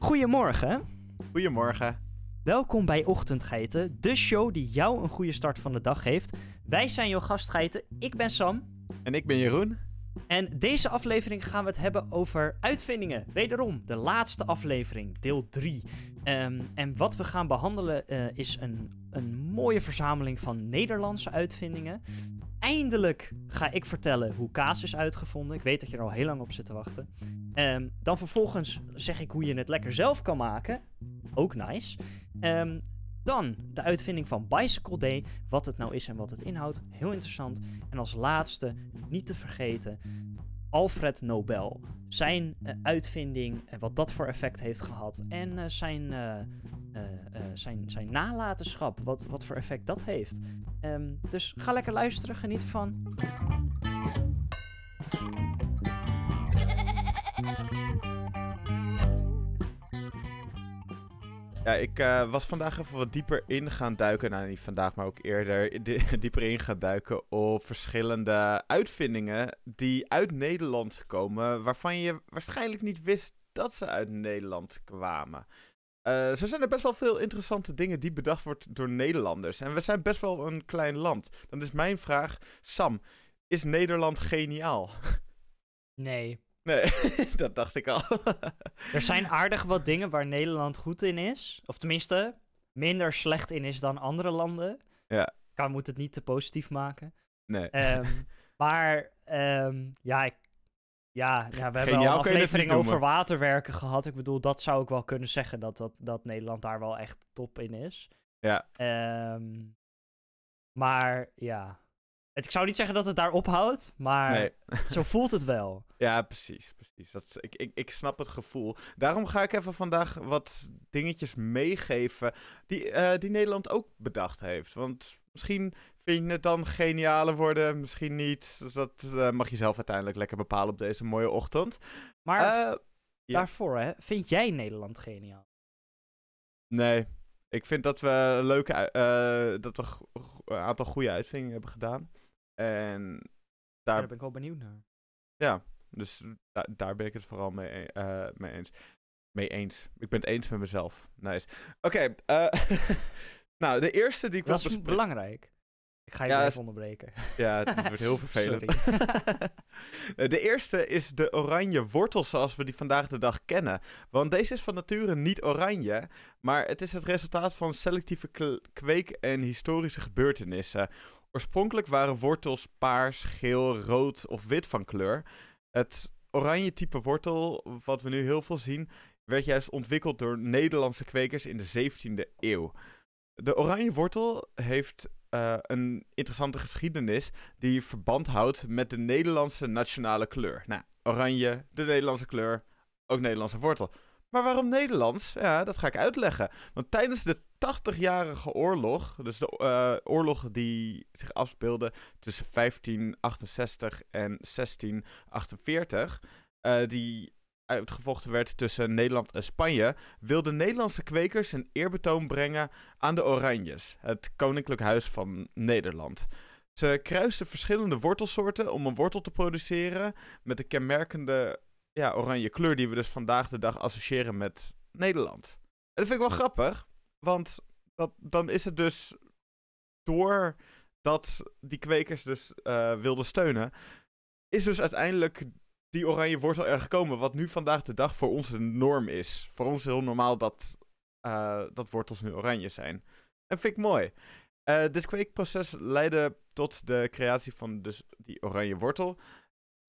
Goedemorgen. Goedemorgen. Welkom bij Ochtendgeiten, de show die jou een goede start van de dag geeft. Wij zijn jouw gastgeiten. Ik ben Sam. En ik ben Jeroen. En deze aflevering gaan we het hebben over uitvindingen. Wederom, de laatste aflevering, deel 3. Ehm, en wat we gaan behandelen eh, is een, een mooie verzameling van Nederlandse uitvindingen. Eindelijk ga ik vertellen hoe kaas is uitgevonden. Ik weet dat je er al heel lang op zit te wachten. Ehm, dan vervolgens zeg ik hoe je het lekker zelf kan maken. Ook nice. Ehm, dan de uitvinding van Bicycle Day. Wat het nou is en wat het inhoudt. Heel interessant. En als laatste, niet te vergeten, Alfred Nobel. Zijn uh, uitvinding en wat dat voor effect heeft gehad. En uh, zijn, uh, zijn, zijn nalatenschap. Wat, wat voor effect dat heeft. Um, dus ga lekker luisteren. Geniet ervan. Ja, ik uh, was vandaag even wat dieper in gaan duiken. Nou, niet vandaag, maar ook eerder. dieper in gaan duiken op verschillende uitvindingen die uit Nederland komen. Waarvan je waarschijnlijk niet wist dat ze uit Nederland kwamen. Uh, zo zijn er best wel veel interessante dingen die bedacht wordt door Nederlanders. En we zijn best wel een klein land. Dan is mijn vraag, Sam, is Nederland geniaal? Nee. Nee, dat dacht ik al. er zijn aardig wat dingen waar Nederland goed in is. Of tenminste, minder slecht in is dan andere landen. Ja. Ik moet het niet te positief maken. Nee. Um, maar um, ja, ik, ja, ja, we hebben al een aflevering over waterwerken gehad. Ik bedoel, dat zou ik wel kunnen zeggen dat, dat, dat Nederland daar wel echt top in is. Ja. Um, maar ja, ik zou niet zeggen dat het daar ophoudt, maar nee. zo voelt het wel. Ja, precies. precies. Dat, ik, ik, ik snap het gevoel. Daarom ga ik even vandaag wat dingetjes meegeven die, uh, die Nederland ook bedacht heeft. Want misschien vind je het dan geniale worden, misschien niet. Dus dat uh, mag je zelf uiteindelijk lekker bepalen op deze mooie ochtend. Maar uh, daarvoor, hè, vind jij Nederland geniaal? Nee. Ik vind dat we leuke, uh, dat we een aantal goede uitvindingen hebben gedaan. En daar... daar ben ik wel benieuwd naar. Ja, dus da daar ben ik het vooral mee, mee eens. Mee eens. Ik ben het eens met mezelf. Nice. Oké, okay, uh, nou, de eerste die ik Dat is belangrijk. Ik ga je ja, even onderbreken. Ja, het wordt heel vervelend. de eerste is de oranje wortel zoals we die vandaag de dag kennen. Want deze is van nature niet oranje, maar het is het resultaat van selectieve kweek- en historische gebeurtenissen. Oorspronkelijk waren wortels paars, geel, rood of wit van kleur. Het oranje type wortel, wat we nu heel veel zien, werd juist ontwikkeld door Nederlandse kwekers in de 17e eeuw. De oranje wortel heeft uh, een interessante geschiedenis die verband houdt met de Nederlandse nationale kleur. Nou, oranje, de Nederlandse kleur, ook Nederlandse wortel. Maar waarom Nederlands? Ja, dat ga ik uitleggen. Want tijdens de 80-jarige oorlog, dus de uh, oorlog die zich afspeelde tussen 1568 en 1648, uh, die uitgevochten werd tussen Nederland en Spanje, wilden Nederlandse kwekers een eerbetoon brengen aan de Oranjes, het koninklijk huis van Nederland. Ze kruisten verschillende wortelsoorten om een wortel te produceren met de kenmerkende ja, oranje kleur die we dus vandaag de dag associëren met Nederland. En dat vind ik wel grappig, want dat, dan is het dus door dat die kwekers dus uh, wilden steunen, is dus uiteindelijk die oranje wortel er gekomen, wat nu vandaag de dag voor ons de norm is. Voor ons is heel normaal dat, uh, dat wortels nu oranje zijn. En vind ik mooi. Uh, dit kweekproces leidde tot de creatie van dus die oranje wortel,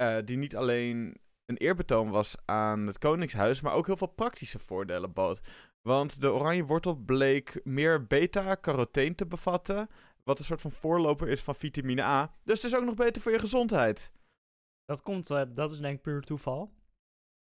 uh, die niet alleen een eerbetoon was aan het Koningshuis, maar ook heel veel praktische voordelen bood. Want de oranje wortel bleek meer beta-carotene te bevatten, wat een soort van voorloper is van vitamine A. Dus het is ook nog beter voor je gezondheid. Dat komt, uh, dat is denk ik puur toeval.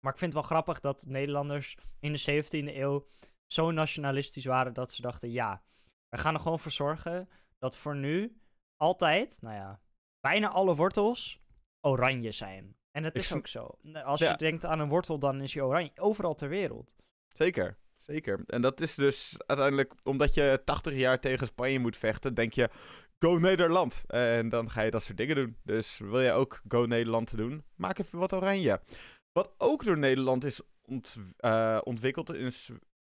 Maar ik vind het wel grappig dat Nederlanders in de 17e eeuw zo nationalistisch waren dat ze dachten, ja, we gaan er gewoon voor zorgen dat voor nu altijd, nou ja, bijna alle wortels oranje zijn. En dat is ook zo. Als je denkt aan een wortel, dan is hij oranje. Overal ter wereld. Zeker, zeker. En dat is dus uiteindelijk, omdat je 80 jaar tegen Spanje moet vechten, denk je, go Nederland. En dan ga je dat soort dingen doen. Dus wil je ook go Nederland doen, maak even wat oranje. Wat ook door Nederland is ont, uh, ontwikkeld in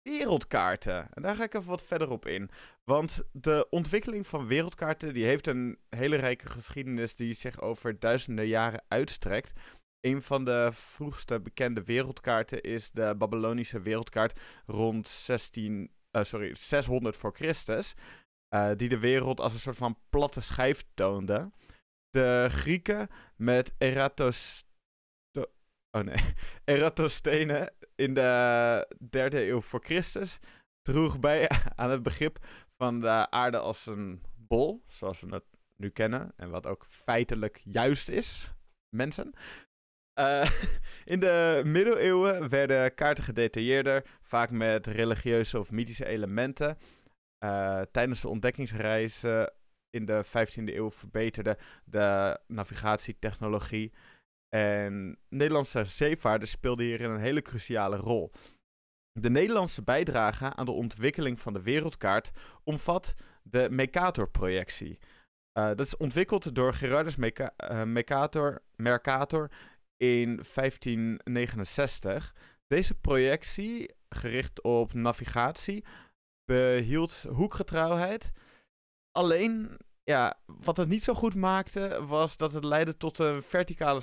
wereldkaarten. En daar ga ik even wat verder op in. Want de ontwikkeling van wereldkaarten die heeft een hele rijke geschiedenis die zich over duizenden jaren uitstrekt. Een van de vroegste bekende wereldkaarten is de Babylonische wereldkaart rond 16, uh, sorry, 600 voor Christus. Uh, die de wereld als een soort van platte schijf toonde. De Grieken met Eratos... Oh nee. Eratosthene in de derde eeuw voor Christus droeg bij aan het begrip van de aarde als een bol, zoals we het nu kennen, en wat ook feitelijk juist is, mensen. Uh, in de middeleeuwen werden kaarten gedetailleerder, vaak met religieuze of mythische elementen. Uh, tijdens de ontdekkingsreizen in de 15e eeuw verbeterde de navigatietechnologie. En Nederlandse zeevaarders speelden hierin een hele cruciale rol. De Nederlandse bijdrage aan de ontwikkeling van de wereldkaart omvat de Mercator-projectie. Uh, dat is ontwikkeld door Gerardus uh, Mercator, Mercator in 1569. Deze projectie, gericht op navigatie, behield hoekgetrouwheid. Alleen, ja, wat het niet zo goed maakte, was dat het leidde tot een verticale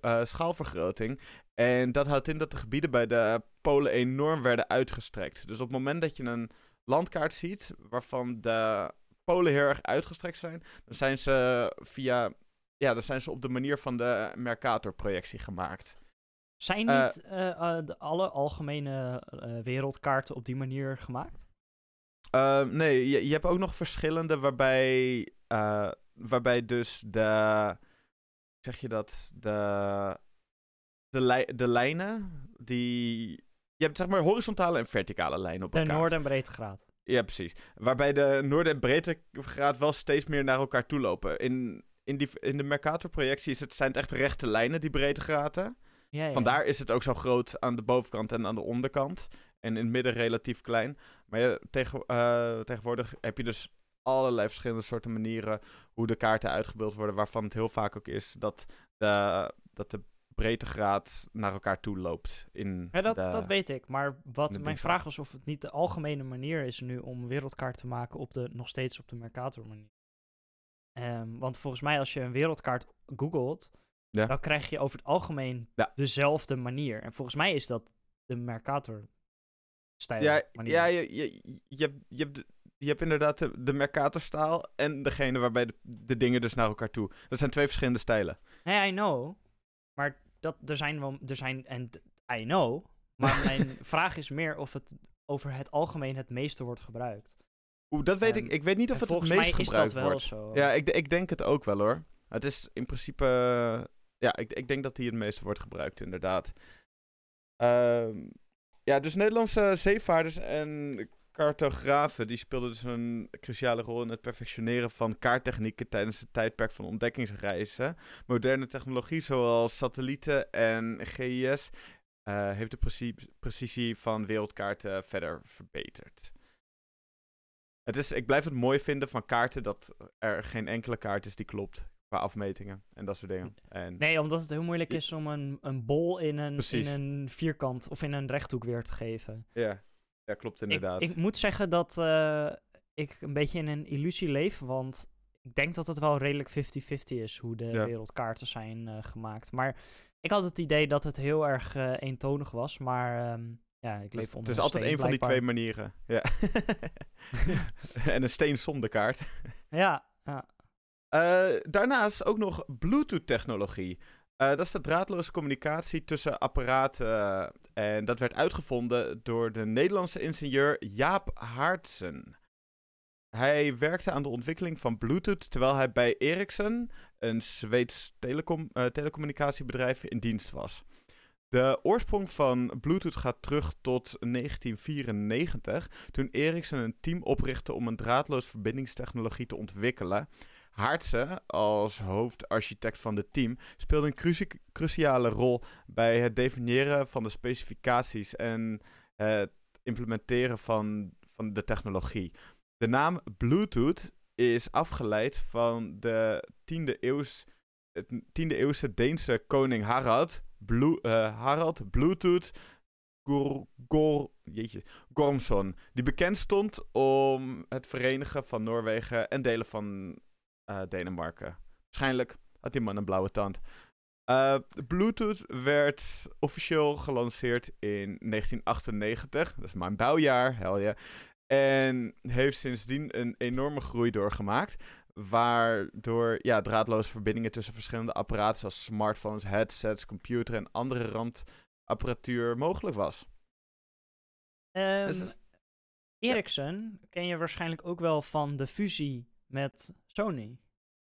uh, schaalvergroting. En dat houdt in dat de gebieden bij de polen enorm werden uitgestrekt. Dus op het moment dat je een landkaart ziet, waarvan de polen heel erg uitgestrekt zijn, dan zijn ze via ja, dan zijn ze op de manier van de Mercator-projectie gemaakt. Zijn eh, niet uh, de alle algemene wereldkaarten op die manier gemaakt? Ehm, nee, je, je, hebt ook nog verschillende waarbij, waarbij dus de, zeg je dat, de, de, de lijnen, die, je hebt zeg maar horizontale en verticale lijnen op elkaar. De noord- en breedtegraad. Ja, precies. Waarbij de noord- en breedtegraad wel steeds meer naar elkaar toe lopen. In in, die, in de Mercator-projectie is het, zijn het echt rechte lijnen, die breedtegraden. Ja, ja. Vandaar is het ook zo groot aan de bovenkant en aan de onderkant. En in het midden relatief klein. Maar ja, tegen, uh, tegenwoordig heb je dus allerlei verschillende soorten manieren hoe de kaarten uitgebeeld worden. Waarvan het heel vaak ook is dat de, dat de breedtegraad naar elkaar toe loopt. In ja, dat, dat weet ik. Maar wat mijn vraag was of het niet de algemene manier is nu om wereldkaart te maken op de, nog steeds op de Mercator manier. Um, want volgens mij, als je een wereldkaart googelt, ja. dan krijg je over het algemeen ja. dezelfde manier. En volgens mij is dat de Mercator-stijl. Ja, manier. ja je, je, je, hebt, je, hebt, je hebt inderdaad de, de Mercator-stijl en degene waarbij de, de dingen dus naar elkaar toe. Dat zijn twee verschillende stijlen. Nee, I know. Maar dat, er zijn wel, er zijn, en I know. Maar mijn vraag is meer of het over het algemeen het meeste wordt gebruikt. Oeh, dat weet ik. Ik weet niet of het het meest gebruikt wordt. Zo. Ja, ik, ik denk het ook wel hoor. Het is in principe. ja, ik, ik denk dat die het meeste wordt gebruikt, inderdaad. Uh, ja, dus Nederlandse zeevaarders en cartografen die speelden dus een cruciale rol in het perfectioneren van kaarttechnieken tijdens het tijdperk van ontdekkingsreizen. Moderne technologie zoals satellieten en GIS eh, heeft de precisie van wereldkaarten verder verbeterd. Het is, ik blijf het mooi vinden van kaarten dat er geen enkele kaart is die klopt qua afmetingen en dat soort dingen. En nee, omdat het heel moeilijk is om een, een bol in een, in een vierkant of in een rechthoek weer te geven. Ja, ja klopt inderdaad. Ik, ik moet zeggen dat uh, ik een beetje in een illusie leef, want ik denk dat het wel redelijk 50-50 is hoe de wereldkaarten zijn uh, gemaakt. Maar ik had het idee dat het heel erg uh, eentonig was, maar... Um, ja, ik leef onder Het is altijd een van die twee manieren. Ja. en een steen zonder kaart. ja, ja. Uh, daarnaast ook nog Bluetooth-technologie. Uh, dat is de draadloze communicatie tussen apparaten. En dat werd uitgevonden door de Nederlandse ingenieur Jaap Haartsen. Hij werkte aan de ontwikkeling van Bluetooth terwijl hij bij Ericsson, een Zweeds telecom, telecommunicatiebedrijf, in dienst was. De oorsprong van Bluetooth gaat terug tot 1994, toen Ericsson een team oprichtte om een draadloos verbindingstechnologie te ontwikkelen. Haartse, als hoofdarchitect van het team, speelde een cruciale rol bij het definiëren van de specificaties en het implementeren van, van de technologie. De naam Bluetooth is afgeleid van de 10e eeuws, 10e eeuwse Deense koning Harald, uh, Harald Bluetooth Gormson. Die bekend stond om het verenigen van Noorwegen en delen van eh, Denemarken. Waarschijnlijk had die man een blauwe tand. Uh, Bluetooth werd officieel gelanceerd in 1998. Dat is mijn bouwjaar, hel je. En heeft sindsdien een enorme groei doorgemaakt. Waardoor ja, draadloze verbindingen tussen verschillende apparaten zoals smartphones, headsets, computer en andere randapparatuur mogelijk was. Um, dus Ericsson ken je waarschijnlijk ook wel van de fusie met Sony.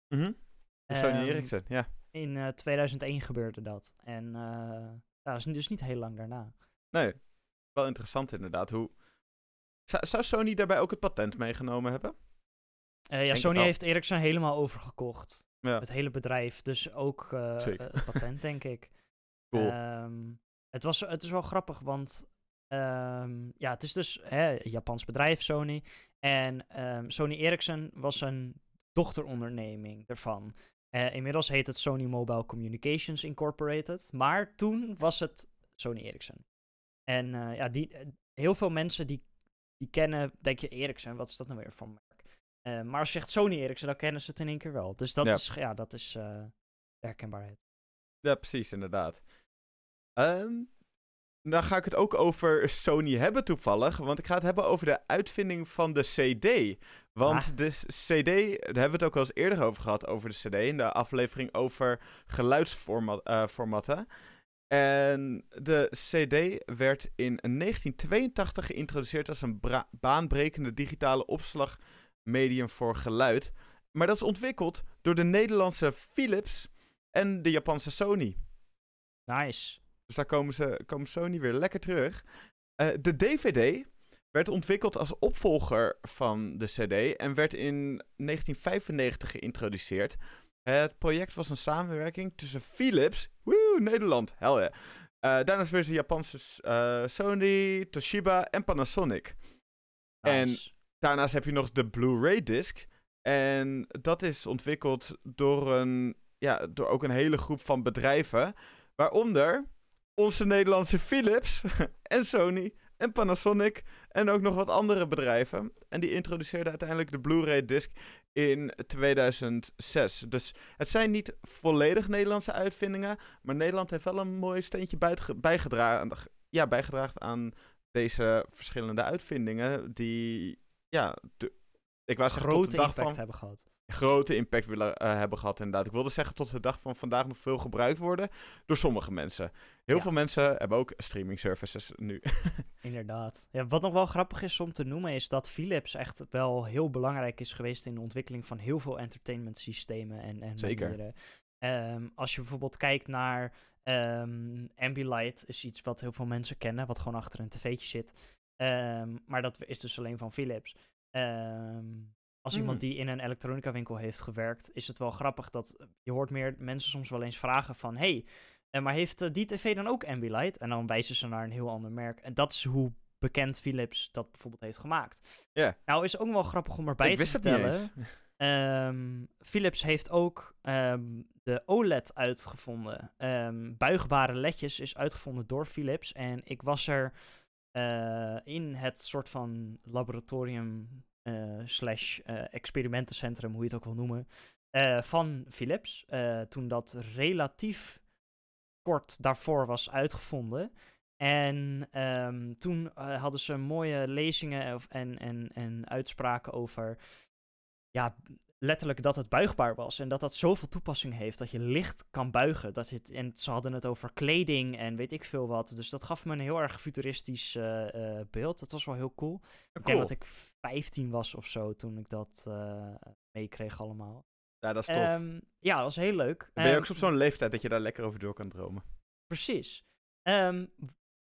Mm Sony um, Ericsson, ja. In uh, eh, 2001 gebeurde dat. En uh, dat is dus niet heel lang daarna. Nee, wel interessant inderdaad. Hoe... Zou Sony daarbij ook het patent meegenomen hebben? Uh, ja, Sony heeft Ericsson helemaal overgekocht. Ja. Het hele bedrijf. Dus ook het patent, denk ik. Cool. Um, het, was, het is wel grappig, want um, ja, het is dus hè, een Japans bedrijf, Sony. En um, Sony Ericsson was een dochteronderneming ervan. Uh, inmiddels heet het Sony Mobile Communications Incorporated. Maar toen was het Sony Ericsson. En uh, ja, die, heel veel mensen die, die kennen, denk je Ericsson, wat is dat nou weer voor merk? Uh, maar als je zegt Sony Ericsson, dan kennen ze het in één keer wel. Dus dat ja. is, ja, dat is herkenbaarheid. Ja, precies, inderdaad. Um, dan ga ik het ook over Sony hebben toevallig. Want ik ga het hebben over de uitvinding van de CD. Want ah. de CD, daar hebben we het ook al eens eerder over gehad, over de CD. In de aflevering over geluidsformatten. en de CD werd in 1982 geïntroduceerd als een baanbrekende digitale opslagmedium voor geluid. Maar dat is ontwikkeld door de Nederlandse Philips en de Japanse Sony. Nice. Dus daar komen, ze, komen Sony weer lekker terug. Uh, de DVD werd ontwikkeld als opvolger van de CD en werd in 1995 geïntroduceerd. Het project was een samenwerking tussen Philips, woe, Nederland, hel ja. Uh, daarnaast weer de Japanse uh, Sony, Toshiba en Panasonic. Nice. En daarnaast heb je nog de Blu-ray disc. En dat is ontwikkeld door, een, ja, door ook een hele groep van bedrijven. Waaronder onze Nederlandse Philips en Sony en Panasonic en ook nog wat andere bedrijven. En die introduceerden uiteindelijk de Blu-ray disc in 2006. Dus het zijn niet volledig Nederlandse uitvindingen, maar Nederland heeft wel een mooi steentje bijgedragen, ja, bijgedragen aan deze verschillende uitvindingen die ja, de, ik zeggen, grote de dag impact van, hebben gehad grote impact willen uh, hebben gehad, inderdaad. Ik wilde zeggen tot de dag van vandaag nog veel gebruikt worden door sommige mensen. Heel veel mensen hebben ook streaming services nu. inderdaad. Ja, wat nog wel grappig is om te noemen, is dat Philips echt wel heel belangrijk is geweest in de ontwikkeling van heel veel entertainment systemen en, en Zeker. Um, als je bijvoorbeeld kijkt naar um, Ambilight, is iets wat heel veel mensen kennen, wat gewoon achter een tv'tje zit. Um, maar dat is dus alleen van Philips. Um, als iemand mm. die in een elektronica winkel heeft gewerkt, is het wel grappig dat je hoort meer mensen soms wel eens vragen van... Hey, eh, maar heeft eh, die tv dan ook Ambilight? En dan wijzen ze naar een heel ander merk. En dat is hoe bekend Philips dat bijvoorbeeld heeft gemaakt. Ja. Nou is ook wel grappig om erbij Ik te vertellen. Um, Philips heeft ook um, de OLED uitgevonden. Um, buigbare ledjes is uitgevonden door Philips. En ik was er uh, in het soort van laboratorium slash uh, experimentencentrum, hoe je het ook wil noemen, uh, van Philips. toen dat relatief kort daarvoor was uitgevonden. En um, toen hadden ze mooie lezingen of, en, en, en uitspraken over ja, letterlijk dat het buigbaar was. En dat dat zoveel toepassing heeft dat je licht kan buigen. Dat het, en ze hadden het over kleding en weet ik veel wat. Dus dat gaf me een heel erg futuristisch uh, uh, beeld. Dat was wel heel cool. cool. Ik denk dat ik 15 was of zo toen ik dat uh, meekreeg allemaal. Ja, dat is tof. Um, ja, dat was heel leuk. ben je um, ook op zo'n leeftijd dat je daar lekker over door kan dromen. Precies. Um,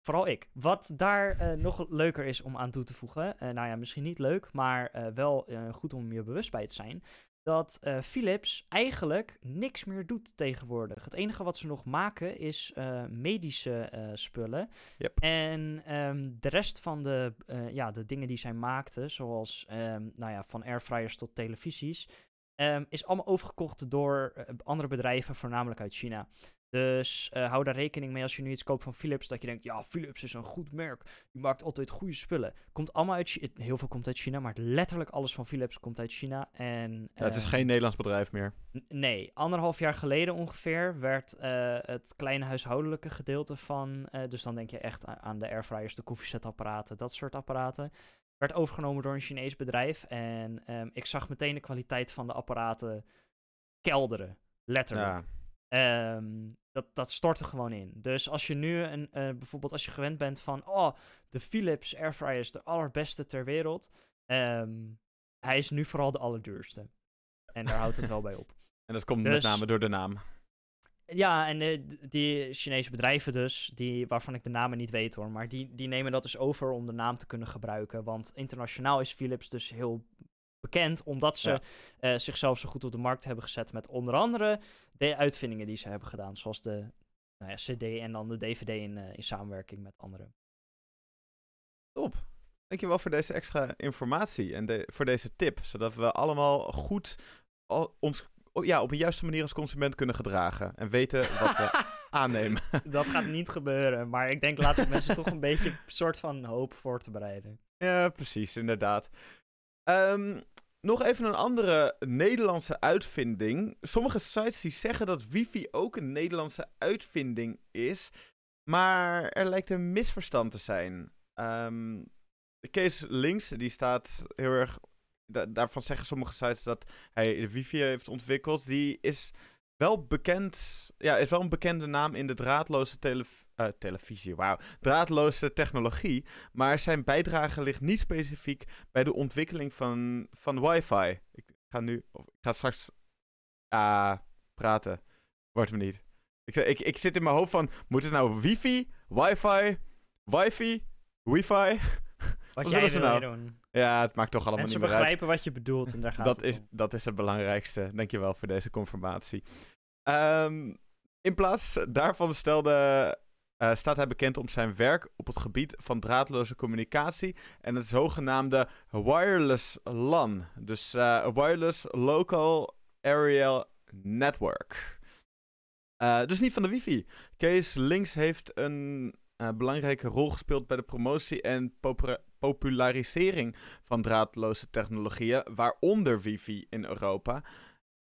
Vooral ik. Wat daar uh, nog leuker is om aan toe te voegen. Uh, nou ja, misschien niet leuk, maar uh, wel goed om je bewust bij te zijn. Dat Philips eigenlijk niks meer doet tegenwoordig. Het enige wat ze nog maken is medische spullen. Yep. En um, de rest van de, ja, de dingen die zij maakten, zoals um, nou ja, van airfryers tot televisies, um, is allemaal overgekocht door andere bedrijven, voornamelijk uit China. Dus eh, hou daar rekening mee als je nu iets koopt van Philips. Dat je denkt, ja, Philips is een goed merk. Die maakt altijd goede spullen. Komt allemaal uit China. Heel veel komt uit China, maar letterlijk alles van Philips komt uit China. En, Ja, het is eh, geen Nederlands bedrijf meer. Nee, anderhalf jaar geleden ongeveer werd eh, het kleine huishoudelijke gedeelte van, dus dan denk je echt aan de airfryers, de koffiezetapparaten, dat soort apparaten, werd overgenomen door een Chinees bedrijf. En ehm, ik zag meteen de kwaliteit van de apparaten kelderen, letterlijk. Ja. Ehm, dat, dat stortte gewoon in. Dus als je nu een, eh, bijvoorbeeld als je gewend bent van, oh, de Philips airfryer is de allerbeste ter wereld, ehm, hij is nu vooral de allerduurste. En daar houdt het wel bij op. En dat komt Dus- met name door de naam. Ja, en eh, die Chinese bedrijven dus, die, waarvan ik de namen niet weet hoor, maar die, die nemen dat dus over om de naam te kunnen gebruiken. Want internationaal is Philips dus heel bekend, omdat ze Ja. eh, zichzelf zo goed op de markt hebben gezet met onder andere de uitvindingen die ze hebben gedaan, zoals de nou ja, CD en dan de DVD in, eh, in samenwerking met anderen. Top. Dankjewel voor deze extra informatie en de, voor deze tip. Zodat we allemaal goed al, ons ja, op een juiste manier als consument kunnen gedragen. En weten wat we aannemen. dat gaat niet gebeuren, maar ik denk laat ik mensen toch een beetje een soort van hoop voor te bereiden. Ja, precies, inderdaad. Ehm, nog even een andere Nederlandse uitvinding. Sommige sites die zeggen dat wifi ook een Nederlandse uitvinding is. Maar er lijkt een misverstand te zijn. Ehm Kees Links, die staat heel erg... da- daarvan zeggen sommige sites dat hij de wifi heeft ontwikkeld. Die is wel bekend... Ja, is wel een bekende naam in de draadloze telef- eh, televisie. Wauw. Draadloze technologie. Maar zijn bijdrage ligt niet specifiek bij de ontwikkeling van, van wifi. Ik ga nu, of ik ga straks ah, praten. Wordt me niet. Ik, ik, ik zit in mijn hoofd van, moet het nou wifi, wifi, wifi, wifi? Wat, Wat jij wil nou? doen. Ja, het maakt toch allemaal Mensen niet meer uit. begrijpen wat je bedoelt en daar gaat Dat het is, om. dat is het belangrijkste. Dankjewel voor deze confirmatie. Ehm, in plaats daarvan stelde, eh, staat hij bekend om zijn werk op het gebied van draadloze communicatie en het zogenaamde wireless LAN. Dus eh, Wireless Local Area Network. Eh, dus niet van de wifi. Kees Links heeft een belangrijke rol gespeeld bij de promotie en popularisering van draadloze technologieën, waaronder wifi in Europa.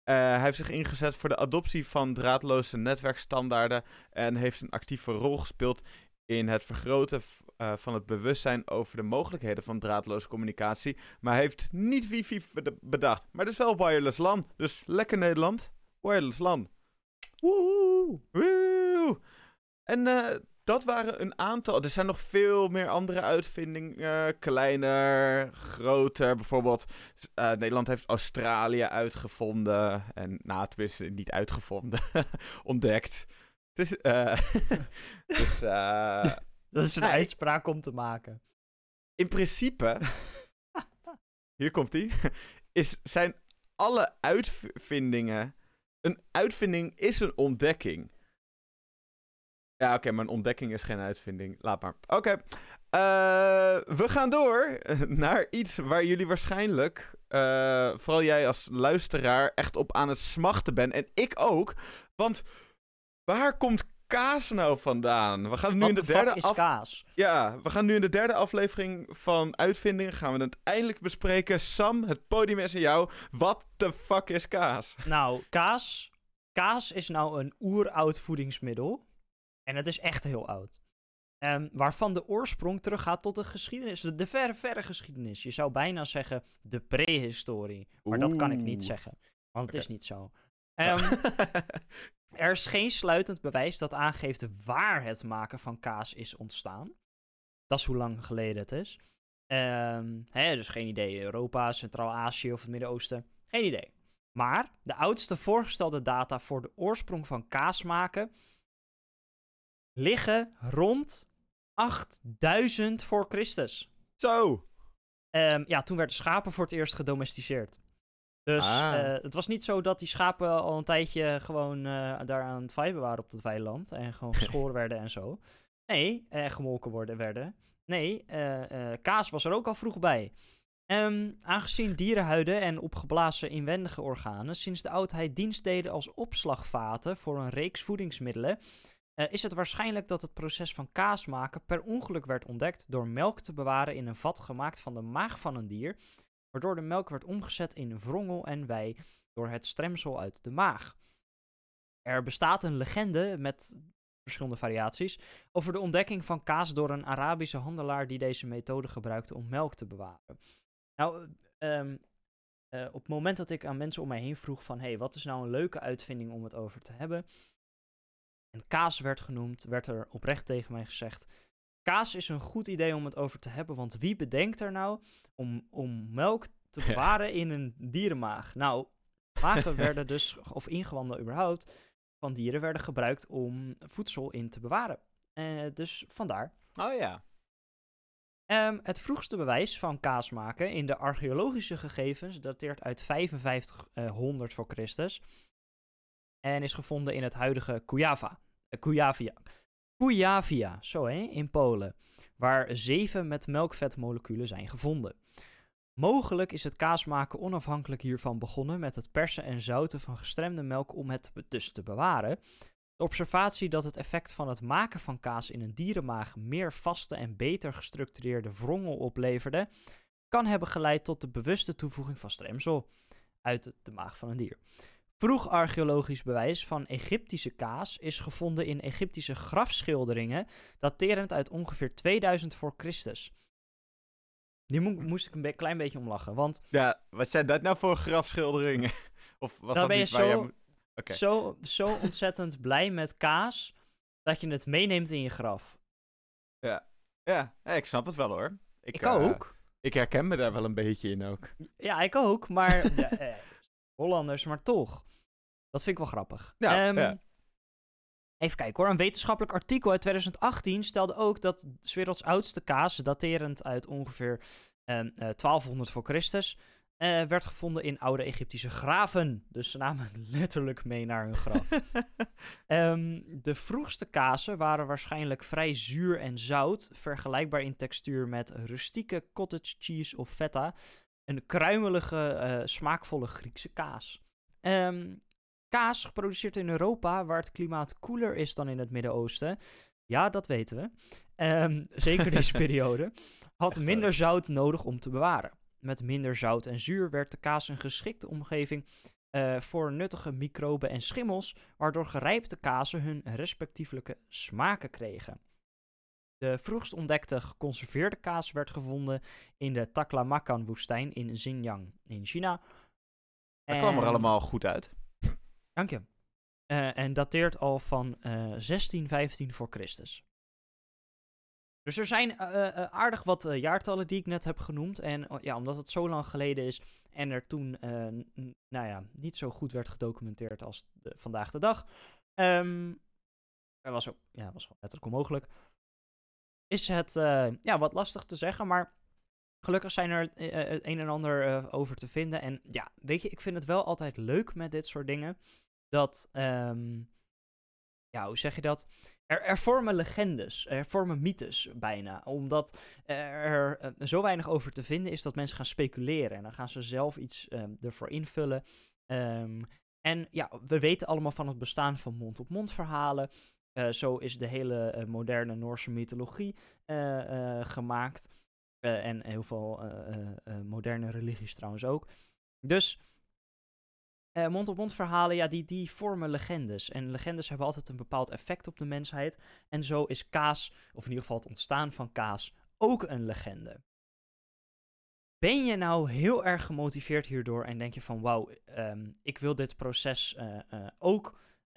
Eh, hij heeft zich ingezet voor de adoptie van draadloze netwerkstandaarden en heeft een actieve rol gespeeld in het vergroten eh, van het bewustzijn over de mogelijkheden van draadloze communicatie. Maar heeft niet wifi bedacht, maar dus wel wireless LAN. Dus lekker Nederland, wireless LAN. Woehoe! Woe! En eh, dat waren een aantal. Er zijn nog veel meer andere uitvindingen. eh, kleiner, groter. Bijvoorbeeld, eh, Nederland heeft Australië uitgevonden. En nou, tenminste, niet uitgevonden. ontdekt. Dus, eh dus eh, Dat is een Nee. uitspraak om te maken. in principe. hier komt ie. Is, zijn alle uitvindingen. Een uitvinding is een ontdekking. Ja, oké, maar een ontdekking is geen uitvinding. Laat maar. Oké. eh, we gaan door naar iets waar jullie waarschijnlijk, eh, vooral jij als luisteraar, echt op aan het smachten bent. En ik ook. Want waar komt kaas nou vandaan? We gaan nu in de derde is af... kaas? Ja, we gaan nu in de derde aflevering van Uitvindingen gaan we het eindelijk bespreken. Sam, het podium is aan jou. Wat de fuck is kaas? Nou, kaas. Kaas is nou een oeroud voedingsmiddel. En het is echt heel oud. Ehm, waarvan de oorsprong teruggaat tot de geschiedenis. De, de verre, verre geschiedenis. Je zou bijna zeggen de prehistorie. Maar dat kan ik niet zeggen. Want het is niet zo. Ehm, er is geen sluitend bewijs dat aangeeft waar het maken van kaas is ontstaan. Dat is hoe lang geleden het is. Ehm, hè, dus geen idee. Europa, Centraal-Azië of het Midden-Oosten. Geen idee. Maar de oudste voorgestelde data voor de oorsprong van kaas maken liggen rond 8000 voor Christus. Zo. Ehm, ja, toen werden schapen voor het eerst gedomesticeerd. Dus Ah. eh, het was niet zo dat die schapen al een tijdje gewoon eh, daar aan het viben waren op dat weiland. En gewoon geschoren werden en zo. Nee, en gemolken worden werden. Nee, eh, kaas was er ook al vroeg bij. Ehm, aangezien dierenhuiden en opgeblazen inwendige organen sinds de oudheid dienst deden als opslagvaten voor een reeks voedingsmiddelen, eh, is het waarschijnlijk dat het proces van kaas maken per ongeluk werd ontdekt door melk te bewaren in een vat gemaakt van de maag van een dier, waardoor de melk werd omgezet in wrongel en wei door het stremsel uit de maag. Er bestaat een legende met verschillende variaties over de ontdekking van kaas door een Arabische handelaar die deze methode gebruikte om melk te bewaren. Nou, ehm, eh, op het moment dat ik aan mensen om mij heen vroeg van, hey, wat is nou een leuke uitvinding om het over te hebben? En kaas werd genoemd, werd er oprecht tegen mij gezegd, kaas is een goed idee om het over te hebben, want wie bedenkt er nou om, om melk te bewaren in een dierenmaag? Nou, magen werden dus, of ingewanden überhaupt, van dieren werden gebruikt om voedsel in te bewaren. Uh, dus vandaar. Oh ja. Um, het vroegste bewijs van kaas maken in de archeologische gegevens dateert uit 5500 voor Christus. En is gevonden in het huidige Kujava. Kujavia. Kujavia, zo hè, in Polen. Waar zeven met melkvetmoleculen zijn gevonden. Mogelijk is het kaasmaken onafhankelijk hiervan begonnen met het persen en zouten van gestremde melk om het dus te bewaren. De observatie dat het effect van het maken van kaas in een dierenmaag meer vaste en beter gestructureerde wrongel opleverde, kan hebben geleid tot de bewuste toevoeging van stremsel uit de maag van een dier. Vroeg archeologisch bewijs van Egyptische kaas is gevonden in Egyptische grafschilderingen, daterend uit ongeveer 2000 voor Christus. Die moest ik een klein beetje om lachen, want... Ja, wat zijn dat nou voor grafschilderingen? of was dat ben niet je zo, zo, zo ontzettend blij met kaas, dat je het meeneemt in je graf. Ja, ja, ik snap het wel hoor. Ik, ik ook. Uh, ik herken me daar wel een beetje in ook. Ja, ik ook, maar... ja, eh, Hollanders, maar toch. Dat vind ik wel grappig. Ja, um, ja. Even kijken hoor. Een wetenschappelijk artikel uit 2018 stelde ook dat de werelds oudste kaas, daterend uit ongeveer uh, uh, 1200 voor Christus, uh, werd gevonden in oude Egyptische graven. Dus ze namen letterlijk mee naar hun graf. um, de vroegste kazen waren waarschijnlijk vrij zuur en zout, vergelijkbaar in textuur met rustieke cottage cheese of feta. Een kruimelige, uh, smaakvolle Griekse kaas. Um, kaas geproduceerd in Europa, waar het klimaat koeler is dan in het Midden-Oosten. Ja, dat weten we. Um, zeker deze periode. Had minder zout nodig om te bewaren. Met minder zout en zuur werd de kaas een geschikte omgeving uh, voor nuttige microben en schimmels, waardoor gerijpte kazen hun respectievelijke smaken kregen. De vroegst ontdekte geconserveerde kaas werd gevonden in de Taklamakan-woestijn in Xinjiang in China. Dat kwam er allemaal goed uit. Dank je. Uh, en dateert al van uh, 1615 voor Christus. Dus er zijn uh, aardig wat jaartallen die ik net heb genoemd. En ja, omdat het zo lang geleden is en er toen nou ja, niet zo goed werd gedocumenteerd als de, vandaag de dag. Um, er was ook, ja, was letterlijk onmogelijk. Is het ja, wat lastig te zeggen, maar gelukkig zijn er het een en ander over te vinden. En ja, weet je, ik vind het wel altijd leuk met dit soort dingen dat, um, ja, hoe zeg je dat? Er, er, vormen legendes, er vormen mythes bijna. Omdat er zo weinig over te vinden is dat mensen gaan speculeren. En dan gaan ze zelf iets um, ervoor invullen. Um, en ja, we weten allemaal van het bestaan van mond-op-mond verhalen. Uh, zo is de hele uh, moderne Noorse mythologie gemaakt. en heel veel moderne religies trouwens ook. Dus mond-op-mond verhalen, ja, die, die vormen legendes. En legendes hebben altijd een bepaald effect op de mensheid. En zo is kaas, of in ieder geval het ontstaan van kaas, ook een legende. Ben je nou heel erg gemotiveerd hierdoor en denk je van wauw, um, ik wil dit proces uh,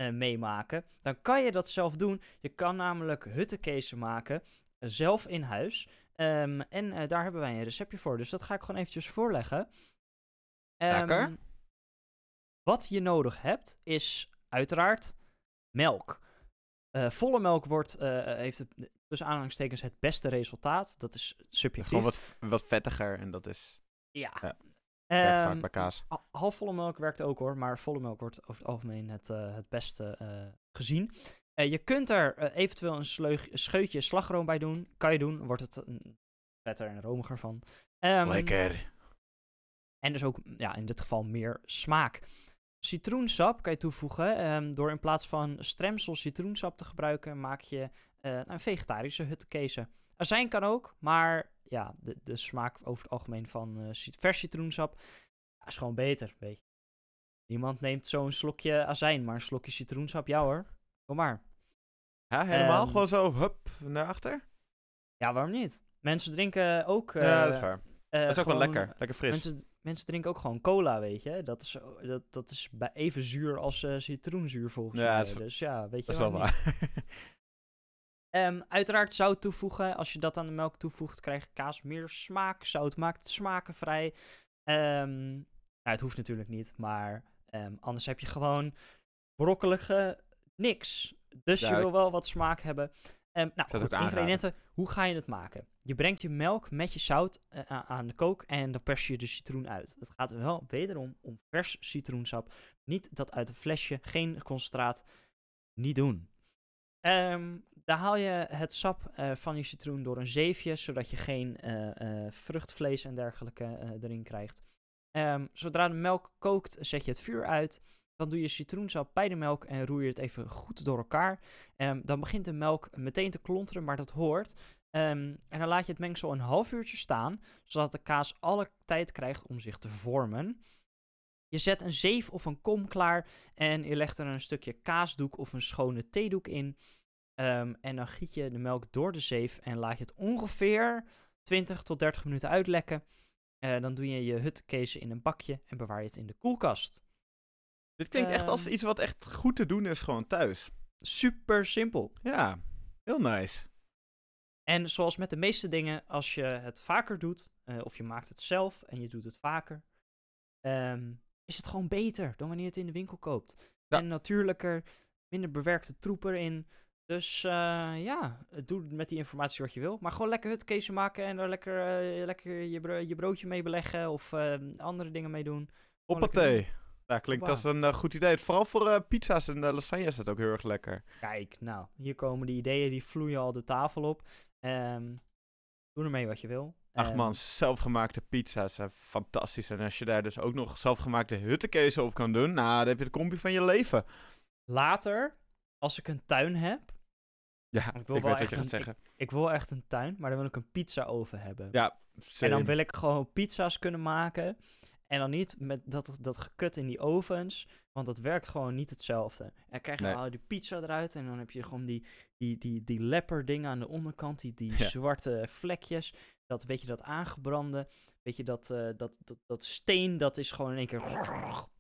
uh, ook meemaken, dan kan je dat zelf doen. Je kan namelijk huttenkezen maken, zelf in huis. Um, en daar hebben wij een receptje voor, dus dat ga ik gewoon eventjes voorleggen. Um. Wat je nodig hebt is uiteraard melk. Volle melk wordt, heeft het, tussen aanhalingstekens het beste resultaat. Dat is subjectief. Gewoon wat, wat vettiger en dat is... Ja. ja. Vaak bij kaas. Halfvolle melk werkt ook hoor, maar volle melk wordt over het algemeen het, uh, het beste gezien. je kunt er eventueel een, sleug, scheutje slagroom bij doen. Kan je doen, wordt het vetter en romiger van. Um, Lekker. En dus ook ja, in dit geval meer smaak. Citroensap kan je toevoegen. Ehm, door in plaats van stremsel citroensap te gebruiken, maak je uh, een vegetarische huttenkezen. Azijn kan ook, maar ja, de, de smaak over het algemeen van uh, vers citroensap is gewoon beter, weet je. Niemand neemt zo'n slokje azijn, maar een slokje citroensap, ja hoor. Kom maar. Ja, helemaal? Um, gewoon zo, hup, naar achter? Ja, waarom niet? Mensen drinken ook... Uh, ja, dat is waar. Uh, dat is ook wel lekker, lekker fris. Mensen, mensen drinken ook gewoon cola, weet je. Dat is, dat, dat is bij even zuur als uh, citroenzuur volgens ja, mij. Is, dus ja, weet je Dat is wel waar. um, uiteraard zout toevoegen. Als je dat aan de melk toevoegt, krijgt kaas meer smaak. Zout maakt het smakenvrij. Um, nou, het hoeft natuurlijk niet, maar um, anders heb je gewoon brokkelige niks. Dus je wil wel wat smaak hebben. Nou, goed, ingrediënten. Hoe ga je het maken? Je brengt je melk met je zout uh, aan de kook en dan pers je de citroen uit. Het gaat wel wederom om vers citroensap. Niet dat uit een flesje, geen concentraat. Niet doen. Um, daar haal je het sap uh, van je citroen door een zeefje, zodat je geen uh, vruchtvlees en dergelijke erin krijgt. Um, zodra de melk kookt, zet je het vuur uit. Dan doe je citroensap bij de melk en roer je het even goed door elkaar. Um, dan begint de melk meteen te klonteren, maar dat hoort. Um, en dan laat je het mengsel een half uurtje staan, zodat de kaas alle tijd krijgt om zich te vormen. Je zet een zeef of een kom klaar en je legt er een stukje kaasdoek of een schone theedoek in. Um, en dan giet je de melk door de zeef en laat je het ongeveer 20 tot 30 minuten uitlekken. Uh, dan doe je je hutkezen in een bakje en bewaar je het in de koelkast. Dit klinkt echt als iets wat echt goed te doen is gewoon thuis. Super simpel. Ja, heel nice. En zoals met de meeste dingen, als je het vaker doet, uh, of je maakt het zelf en je doet het vaker, um, is het gewoon beter dan wanneer je het in de winkel koopt. Ja. En natuurlijker, minder bewerkte troep erin. Dus uh, ja, doe met die informatie wat je wil. Maar gewoon lekker hutkezen maken en er lekker, uh, lekker je, bro je, broodje mee beleggen of andere dingen mee doen. Hoppatee. Ja, klinkt wow. als een uh, goed idee. Vooral voor pizza's en lasagne is het ook heel erg lekker. Kijk, nou, hier komen de ideeën, die vloeien al de tafel op. Um, doe ermee wat je wil. Ach um, man, zelfgemaakte pizza's zijn fantastisch. En als je daar dus ook nog zelfgemaakte huttenkezen op kan doen, nou, dan heb je de combi van je leven. Later, als ik een tuin heb... Ja, ik, wil ik weet wat je gaat zeggen. Ik, ik, wil echt een tuin, maar dan wil ik een pizza oven hebben. Ja, same. En dan wil ik gewoon pizza's kunnen maken en dan niet met dat, dat gekut in die ovens. Want dat werkt gewoon niet hetzelfde. En dan krijg je nee. al die pizza eruit. En dan heb je gewoon die, die, die, die lepper dingen aan de onderkant. Die, die ja. zwarte vlekjes. Dat weet je dat aangebrande. Weet je dat, uh, dat, dat, dat steen. Dat is gewoon in één keer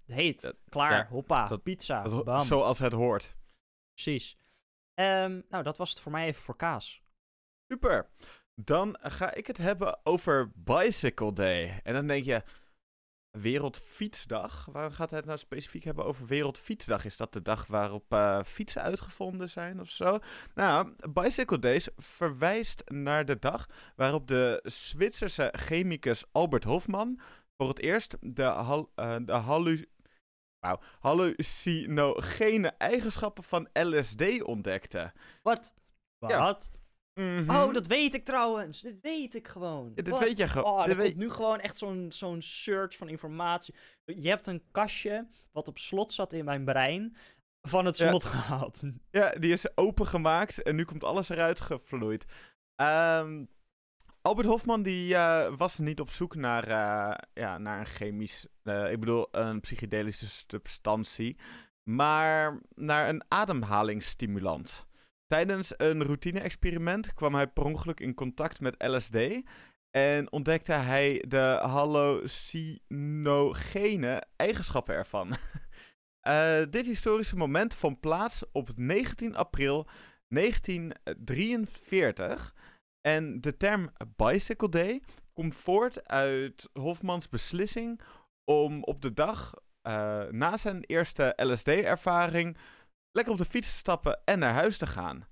heet. Dat, klaar. Ja, hoppa. Dat, pizza. Dat, bam. Zoals het hoort. Precies. Um, nou, dat was het voor mij even voor kaas. Super. Dan ga ik het hebben over Bicycle Day. En dan denk je, Wereldfietsdag. Waarom gaat het nou specifiek hebben over Wereldfietsdag? Is dat de dag waarop uh, fietsen uitgevonden zijn of zo? Nou, Bicycle Days verwijst naar de dag waarop de Zwitserse chemicus Albert Hofmann voor het eerst de, hal, uh, de hallu wow, hallucinogene eigenschappen van LSD ontdekte. Wat? Wat? Mm -hmm. Oh, dat weet ik trouwens. Dit weet ik gewoon. Ja, dit weet je gewoon. Oh, er weet... nu gewoon echt zo'n zo'n search van informatie. Je hebt een kastje wat op slot zat in mijn brein. Van het slot ja. gehaald. Ja, die is opengemaakt en nu komt alles eruit gevloeid. Um, Albert Hofman die uh, was niet op zoek naar, uh, ja, naar een chemisch, uh, ik bedoel een psychedelische substantie, maar naar een ademhalingsstimulant. Tijdens een routine-experiment kwam hij per ongeluk in contact met LSD en ontdekte hij de hallucinogene eigenschappen ervan. dit historische moment vond plaats op 19 april 1943 en de term Bicycle Day komt voort uit Hofmans beslissing om op de dag uh, na zijn eerste LSD-ervaring lekker op de fiets te stappen en naar huis te gaan.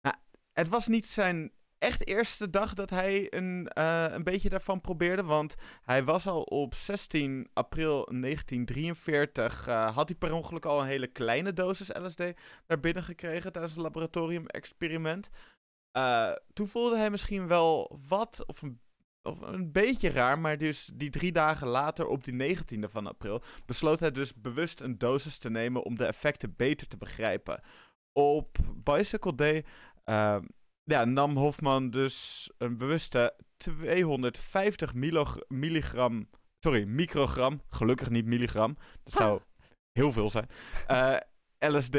Nou, het was niet zijn echt eerste dag dat hij een, uh, een beetje daarvan probeerde. Want hij was al op 16 april 1943. Uh, had hij per ongeluk al een hele kleine dosis LSD naar binnen gekregen tijdens een laboratorium-experiment. Uh, toen voelde hij misschien wel wat, of een, of een beetje raar, maar dus die drie dagen later, op die 19e van april, besloot hij dus bewust een dosis te nemen om de effecten beter te begrijpen. Op Bicycle Day uh, ja, nam Hofman dus een bewuste 250 milligram, sorry, microgram, gelukkig niet milligram, dat zou heel veel zijn, uh, eh, LSD.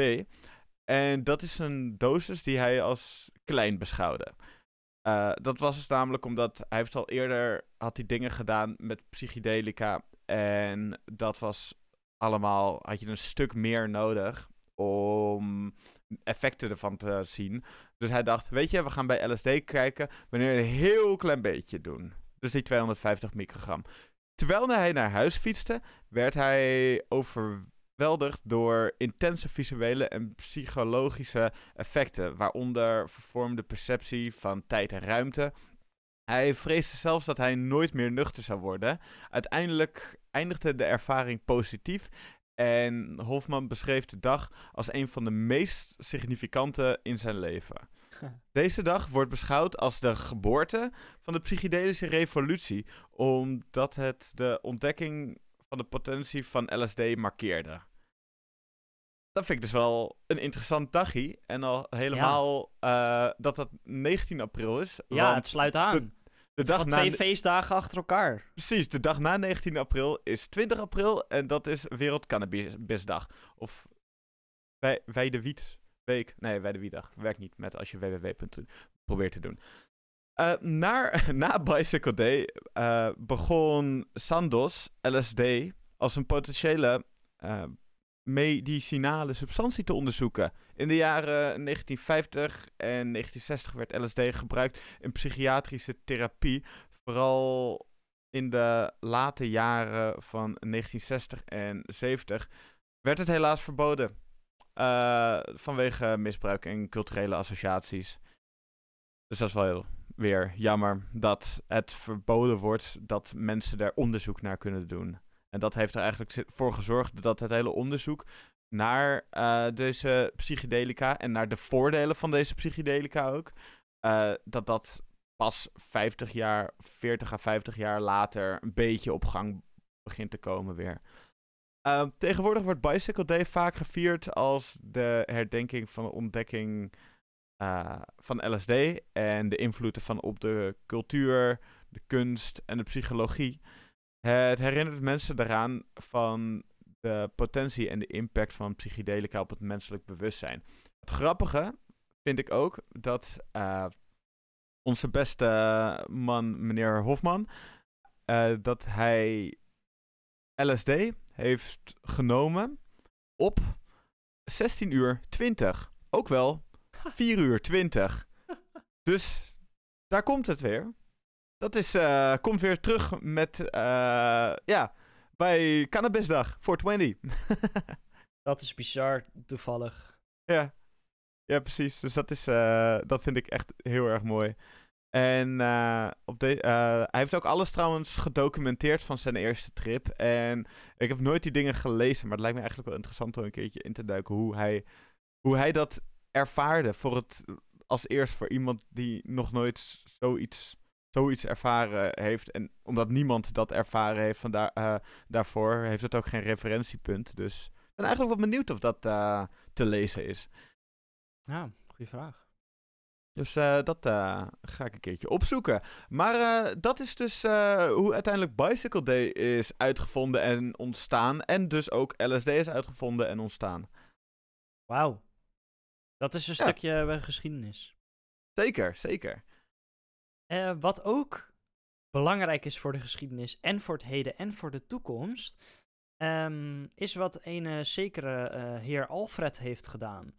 En dat is een dosis die hij als klein beschouwde. Uh, dat was dus namelijk omdat hij heeft al eerder had hij dingen gedaan met psychedelica. En dat was allemaal, had je een stuk meer nodig om effecten ervan te zien. Dus hij dacht, weet je, we gaan bij LSD kijken wanneer een heel klein beetje doen. Dus die 250 microgram. Terwijl hij naar huis fietste, werd hij door intense visuele en psychologische effecten, waaronder vervormde perceptie van tijd en ruimte. Hij vreesde zelfs dat hij nooit meer nuchter zou worden. Uiteindelijk eindigde de ervaring positief en Hofman beschreef de dag als een van de meest significante in zijn leven. Deze dag wordt beschouwd als de geboorte van de psychedelische revolutie, omdat het de ontdekking van de potentie van LSD markeerde. Dat vind ik dus wel een interessant dagje. En al helemaal uh, dat dat 19 april is. Ja, het sluit aan. De dag na twee feestdagen achter elkaar. Precies, de dag na 19 april is 20 april en dat is Wereld Cannabisdag. Of wij, wij de Wietweek. Nee, wij de Wietdag. Werkt niet met als je www. probeert te doen. Uh, naar, na Bicycle Day uh, begon Sandos LSD als een potentiële uh, medicinale substantie te onderzoeken. In de jaren 1950 en 1960 werd LSD gebruikt in psychiatrische therapie. Vooral in de late jaren van 1960 en 70 werd het helaas verboden. Uh, vanwege misbruik en culturele associaties. Dus dat is wel heel weer jammer dat het verboden wordt dat mensen er onderzoek naar kunnen doen. En dat heeft er eigenlijk voor gezorgd dat het hele onderzoek naar uh, deze psychedelica en naar de voordelen van deze psychedelica ook, uh, dat dat pas 50 jaar, 40 à 50 jaar later een beetje op gang begint te komen weer. Uh, tegenwoordig wordt Bicycle Day vaak gevierd als de herdenking van de ontdekking uh, van LSD en de invloeden van op de cultuur, de kunst en de psychologie. Het herinnert mensen eraan van de potentie en de impact van psychedelica op het menselijk bewustzijn. Het grappige vind ik ook dat uh, onze beste man, meneer Hofman, uh, dat hij LSD heeft genomen op 16 uur 20. Ook wel 4 uur 20. Dus daar komt het weer. Dat is, uh, komt weer terug met, uh, ja, bij Cannabisdag, 420. dat is bizar, toevallig. Ja, ja precies. Dus dat, is, uh, dat vind ik echt heel erg mooi. En op de, hij heeft ook alles trouwens gedocumenteerd van zijn eerste trip. En ik heb nooit die dingen gelezen, maar het lijkt me eigenlijk wel interessant om een keertje in te duiken hoe hij, hoe hij dat ervaarde voor het, als eerst voor iemand die nog nooit zoiets zoiets ervaren heeft. En omdat niemand dat ervaren heeft van daar, uh, daarvoor, heeft het ook geen referentiepunt. Dus ik ben eigenlijk wel benieuwd of dat uh, te lezen is. Ja, goede vraag. Dus uh, dat ga ik een keertje opzoeken. Maar dat is dus hoe uiteindelijk Bicycle Day is uitgevonden en ontstaan. En dus ook LSD is uitgevonden en ontstaan. Wauw. Dat is een ja. stukje geschiedenis. Zeker, zeker. Uh, wat ook belangrijk is voor de geschiedenis en voor het heden en voor de toekomst, um, is wat een zekere uh, heer Alfred heeft gedaan.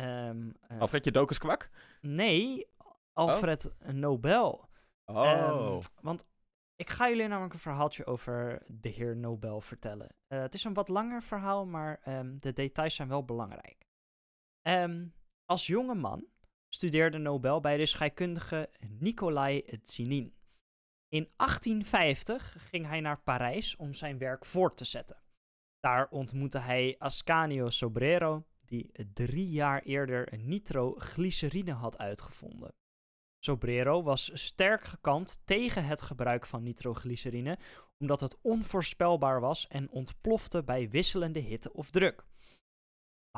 Um, Alfredje Dokus Kwak? Nee, Alfred oh. Nobel. Oh. Um, want ik ga jullie namelijk een verhaaltje over de heer Nobel vertellen. het is een wat langer verhaal, maar de details zijn wel belangrijk. als jonge man studeerde Nobel bij de scheikundige Nicolai Zinin. In 1850 ging hij naar Parijs om zijn werk voort te zetten. Daar ontmoette hij Ascanio Sobrero, die drie jaar eerder nitroglycerine had uitgevonden. Sobrero was sterk gekant tegen het gebruik van nitroglycerine, omdat het onvoorspelbaar was en ontplofte bij wisselende hitte of druk.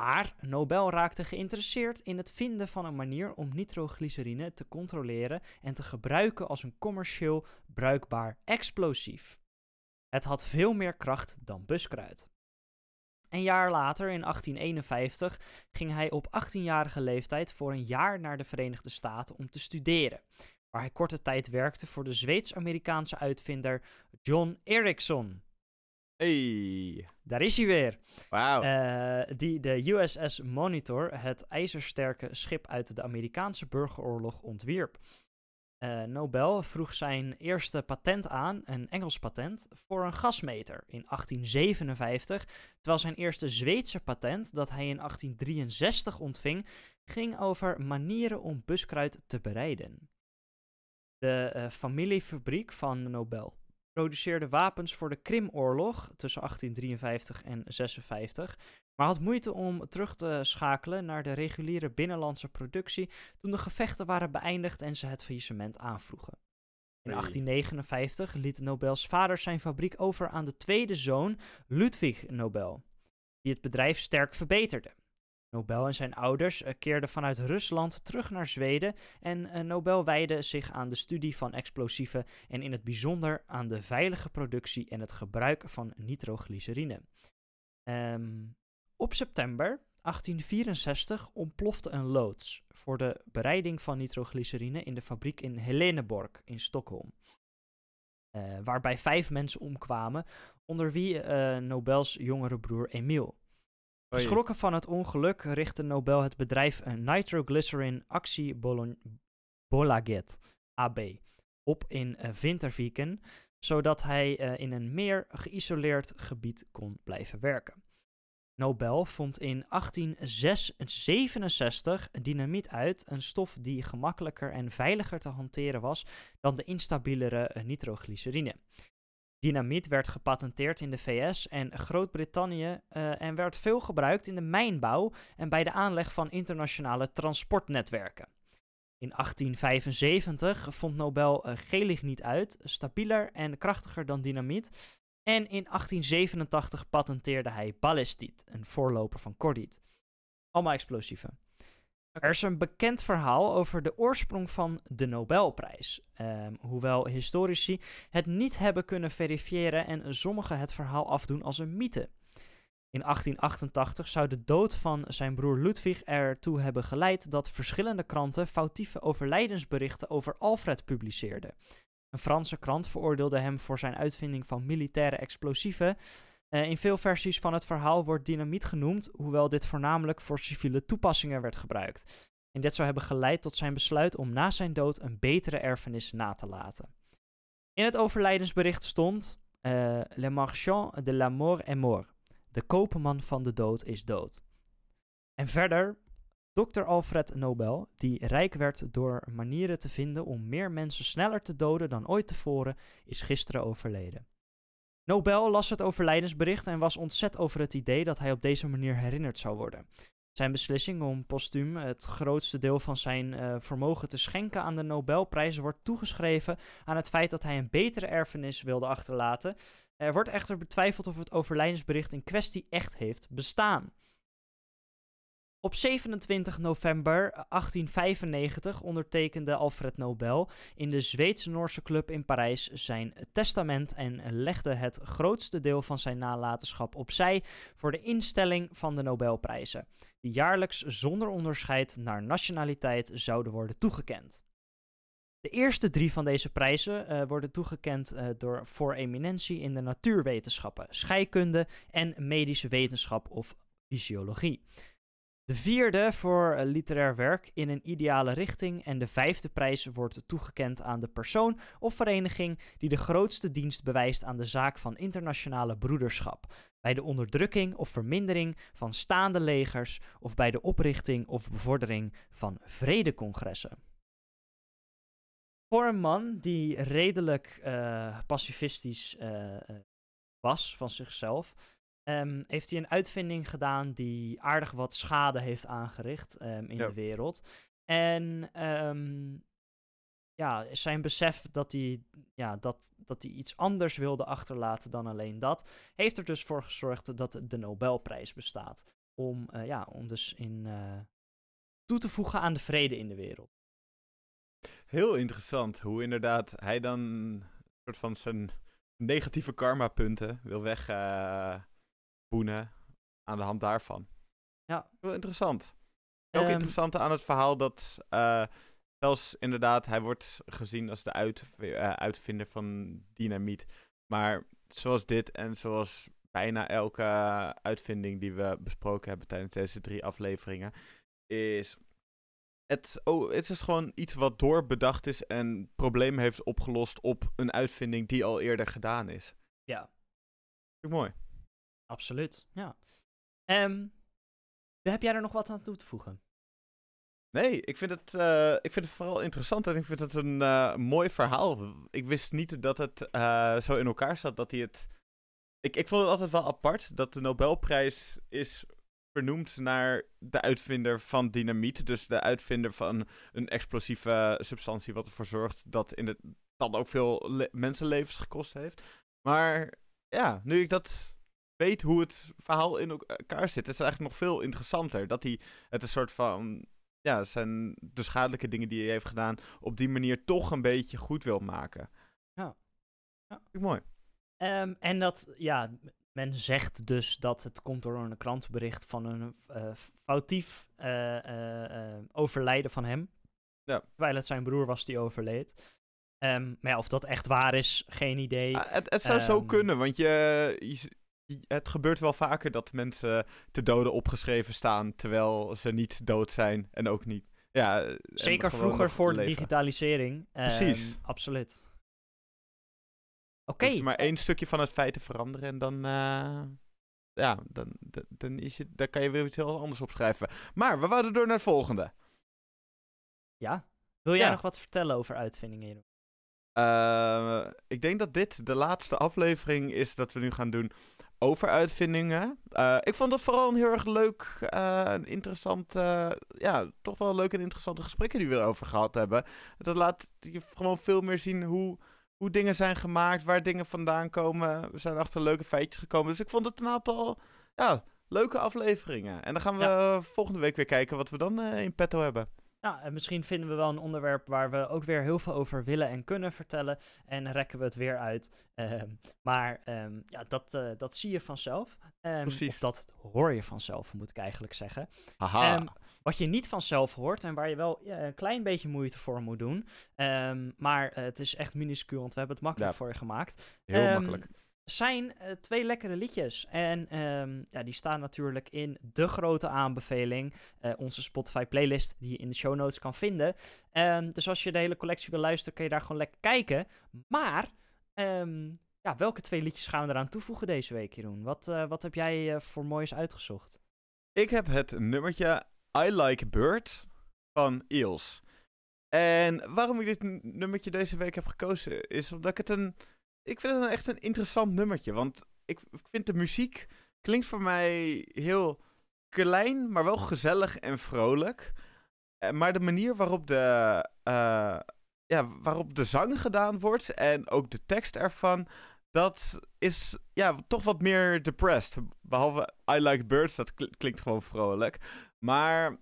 Maar Nobel raakte geïnteresseerd in het vinden van een manier om nitroglycerine te controleren en te gebruiken als een commercieel bruikbaar explosief. Het had veel meer kracht dan buskruid. Een jaar later, in 1851, ging hij op 18-jarige leeftijd voor een jaar naar de Verenigde Staten om te studeren, waar hij korte tijd werkte voor de Zweeds-Amerikaanse uitvinder John Ericsson. Hey. Daar is hij weer. Wauw. Uh, die de USS Monitor, het ijzersterke schip uit de Amerikaanse burgeroorlog, ontwierp. Uh, Nobel vroeg zijn eerste patent aan, een Engels patent, voor een gasmeter in 1857, terwijl zijn eerste Zweedse patent, dat hij in 1863 ontving, ging over manieren om buskruid te bereiden. De uh, familiefabriek van Nobel produceerde wapens voor de Krimoorlog tussen 1853 en 56, maar had moeite om terug te schakelen naar de reguliere binnenlandse productie toen de gevechten waren beëindigd en ze het faillissement aanvroegen. In 1859 liet Nobels vader zijn fabriek over aan de tweede zoon, Ludwig Nobel, die het bedrijf sterk verbeterde. Nobel en zijn ouders uh, keerden vanuit Rusland terug naar Zweden en uh, Nobel wijde zich aan de studie van explosieven en in het bijzonder aan de veilige productie en het gebruik van nitroglycerine. Um, op september 1864 ontplofte een loods voor de bereiding van nitroglycerine in de fabriek in Heleneborg in Stockholm. Uh, waarbij vijf mensen omkwamen, onder wie Nobels jongere broer Emil. Geschrokken van het ongeluk richtte Nobel het bedrijf Nitroglycerin Actie Bolaget AB op in uh, Winterviken, zodat hij uh, in een meer geïsoleerd gebied kon blijven werken. Nobel vond in 1867 dynamiet uit, een stof die gemakkelijker en veiliger te hanteren was dan de instabielere uh, nitroglycerine. Dynamiet werd gepatenteerd in de VS en Groot-Brittannië uh, en werd veel gebruikt in de mijnbouw en bij de aanleg van internationale transportnetwerken. In 1875 vond Nobel uh, geligniet uit, stabieler en krachtiger dan dynamiet. En in 1887 patenteerde hij ballistiet, een voorloper van cordiet. Allemaal explosieven. Er is een bekend verhaal over de oorsprong van de Nobelprijs. Um, hoewel historici het niet hebben kunnen verifiëren en sommigen het verhaal afdoen als een mythe. In 1888 zou de dood van zijn broer Ludwig ertoe hebben geleid dat verschillende kranten foutieve overlijdensberichten over Alfred publiceerden. Een Franse krant veroordeelde hem voor zijn uitvinding van militaire explosieven. Uh, in veel versies van het verhaal wordt dynamiet genoemd, hoewel dit voornamelijk voor civiele toepassingen werd gebruikt. En dit zou hebben geleid tot zijn besluit om na zijn dood een betere erfenis na te laten. In het overlijdensbericht stond: uh, Le marchand de la mort est mort. De koopman van de dood is dood. En verder, Dr. Alfred Nobel, die rijk werd door manieren te vinden om meer mensen sneller te doden dan ooit tevoren, is gisteren overleden. Nobel las het overlijdensbericht en was ontzet over het idee dat hij op deze manier herinnerd zou worden. Zijn beslissing om postuum het grootste deel van zijn uh, vermogen te schenken aan de Nobelprijs wordt toegeschreven aan het feit dat hij een betere erfenis wilde achterlaten. Er wordt echter betwijfeld of het overlijdensbericht in kwestie echt heeft bestaan. Op 27 november 1895 ondertekende Alfred Nobel in de Zweeds-Noorse club in Parijs zijn testament en legde het grootste deel van zijn nalatenschap opzij voor de instelling van de Nobelprijzen, die jaarlijks zonder onderscheid naar nationaliteit zouden worden toegekend. De eerste drie van deze prijzen uh, worden toegekend uh, door voor eminentie in de natuurwetenschappen, scheikunde en medische wetenschap of fysiologie. De vierde voor literair werk in een ideale richting. En de vijfde prijs wordt toegekend aan de persoon of vereniging die de grootste dienst bewijst aan de zaak van internationale broederschap. Bij de onderdrukking of vermindering van staande legers of bij de oprichting of bevordering van vredecongressen. Voor een man die redelijk uh, pacifistisch uh, was van zichzelf, Um, heeft hij een uitvinding gedaan die aardig wat schade heeft aangericht um, in ja. de wereld. En um, ja, zijn besef dat hij, ja, dat, dat hij iets anders wilde achterlaten dan alleen dat, heeft er dus voor gezorgd dat de Nobelprijs bestaat. Om, eh, ja, om dus in, eh, toe te voegen aan de vrede in de wereld. Heel interessant hoe inderdaad hij dan een soort van zijn negatieve karma-punten wil wegboenen aan de hand daarvan. Ja. Heel interessant. Ook Ehm, interessant aan het verhaal dat eh, zelfs inderdaad, hij wordt gezien als de uit, eh, uitvinder van dynamiet. Maar zoals dit en zoals bijna elke uitvinding die we besproken hebben tijdens deze drie afleveringen, is het, oh, het is gewoon iets wat doorbedacht is en problemen heeft opgelost op een uitvinding die al eerder gedaan is. Ja. Vind ik mooi. Absoluut, ja. Ehm, heb jij er nog wat aan toe te voegen? Nee, ik vind, het, eh, ik vind het vooral interessant en ik vind het een eh, mooi verhaal. Ik wist niet dat het eh, zo in elkaar zat dat hij het. Ik, ik vond het altijd wel apart dat de Nobelprijs is vernoemd naar de uitvinder van dynamiet. Dus de uitvinder van een explosieve substantie, wat ervoor zorgt dat in het, dan ook veel le- mensenlevens gekost heeft. Maar ja, nu ik dat weet hoe het verhaal in elkaar zit, is het eigenlijk nog veel interessanter. Dat hij het een soort van ja, zijn de schadelijke dingen die hij heeft gedaan, op die manier toch een beetje goed wil maken. Ja. Ja. Mooi. Ehm, en dat, ja, men zegt dus dat het komt door een krantenbericht van een eh, foutief eh, eh, eh, overlijden van hem. Ja. Terwijl het zijn broer was die overleed. Ehm, maar ja, of dat echt waar is, geen idee. Ah, het, het zou zo Ehm. kunnen, want je- het gebeurt wel vaker dat mensen te doden opgeschreven staan, terwijl ze niet dood zijn en ook niet. Ja, Zeker vroeger voor de digitalisering. Ehm, Precies. absoluut. Oké. hoeft maar één stukje van het feit te veranderen en dan, eh, ja, dan, dan, dan, is dan kan je weer iets heel anders opschrijven. Maar we wouden door naar het volgende. Ja. Wil jij Ja. nog wat vertellen over uitvindingen? Jeroen? Eh, ik denk dat dit de laatste aflevering is dat we nu gaan doen over uitvindingen. Eh, ik vond het vooral een heel erg leuk eh, en interessant, eh, ja, toch wel leuke en interessante gesprekken die we erover gehad hebben. Dat laat je gewoon veel meer zien hoe, hoe dingen zijn gemaakt, waar dingen vandaan komen. We zijn achter leuke feitjes gekomen. Dus ik vond het een aantal, ja, leuke afleveringen. En dan gaan we Ja. volgende week weer kijken wat we dan in petto hebben. Nou, en misschien vinden we wel een onderwerp waar we ook weer heel veel over willen en kunnen vertellen. En rekken we het weer uit. Ehm, maar ehm, ja, dat, eh, dat zie je vanzelf. Ehm, Precies. Of dat hoor je vanzelf, moet ik eigenlijk zeggen. Haha. Wat je niet vanzelf hoort en waar je wel ja, een klein beetje moeite voor moet doen. maar eh, het is echt minuscuul, want we hebben het makkelijk Ja. voor je gemaakt. heel makkelijk. Zijn eh, twee lekkere liedjes. En ehm, ja, die staan natuurlijk in de grote aanbeveling. eh, onze Spotify playlist die je in de show notes kan vinden. Ehm, dus als je de hele collectie wil luisteren, kun je daar gewoon lekker kijken. Maar, ehm, ja, welke twee liedjes gaan we eraan toevoegen deze week, Jeroen? Wat, eh, wat heb jij voor moois uitgezocht? Ik heb het nummertje I Like Birds van Eels. En waarom ik dit nummertje deze week heb gekozen, is omdat ik het een... Ik vind het echt een interessant nummertje, want ik, ik vind de muziek klinkt voor mij heel klein, maar wel gezellig en vrolijk. Eh, maar de manier waarop de, eh, ja, waarop de zang gedaan wordt en ook de tekst ervan, dat is ja, toch wat meer depressed. Behalve I Like Birds, dat kl- klinkt gewoon vrolijk. Maar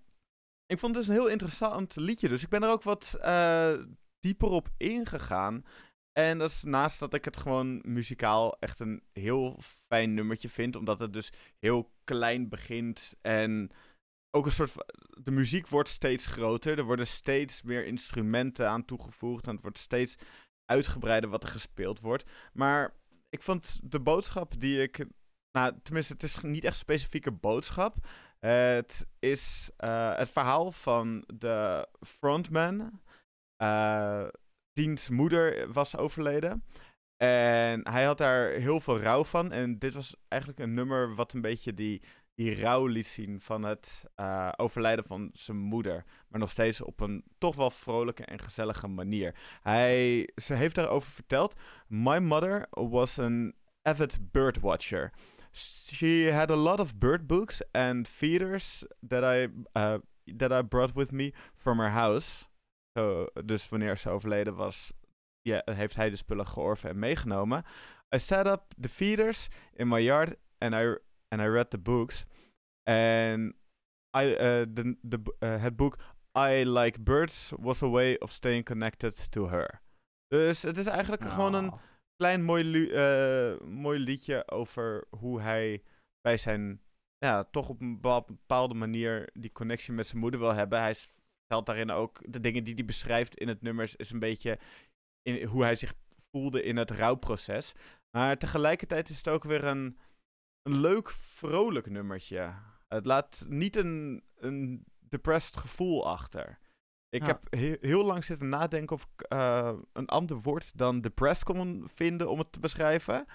ik vond het dus een heel interessant liedje. Dus ik ben er ook wat eh, dieper op ingegaan. En dat is naast dat ik het gewoon muzikaal echt een heel fijn nummertje vind. Omdat het dus heel klein begint. En ook een soort van... De muziek wordt steeds groter. Er worden steeds meer instrumenten aan toegevoegd. En het wordt steeds uitgebreider wat er gespeeld wordt. Maar ik vond de boodschap die ik... Nou, tenminste, het is niet echt een specifieke boodschap. Het is eh, het verhaal van de frontman. eh diens moeder was overleden. En hij had daar heel veel rouw van. En dit was eigenlijk een nummer wat een beetje die, die rouw liet zien van het eh, overlijden van zijn moeder. Maar nog steeds op een toch wel vrolijke en gezellige manier. Hij, ze heeft daarover verteld. My mother was an avid birdwatcher. She had a lot of bird books and feeders that I, uh, that I brought with me from her house. Zo, dus wanneer ze overleden was, ja, heeft hij de spullen georven en meegenomen. I set up the feeders in my yard and I, and I read the books. En I, uh, de, de, uh, het boek I Like Birds was a way of staying connected to her. Dus het is eigenlijk gewoon een klein mooi, eh, mooi liedje over hoe hij bij zijn, ja, toch op een bepa- bepaalde manier die connectie met zijn moeder wil hebben. Hij s- vertelt daarin ook, de dingen die hij beschrijft in het nummer is een beetje in, hoe hij zich voelde in het rouwproces. Maar tegelijkertijd is het ook weer een, een leuk, vrolijk nummertje. Het laat niet een, een depressed gevoel achter. Ik Ja. heb he- heel lang zitten nadenken of ik eh, een ander woord dan depressed kon vinden om het te beschrijven.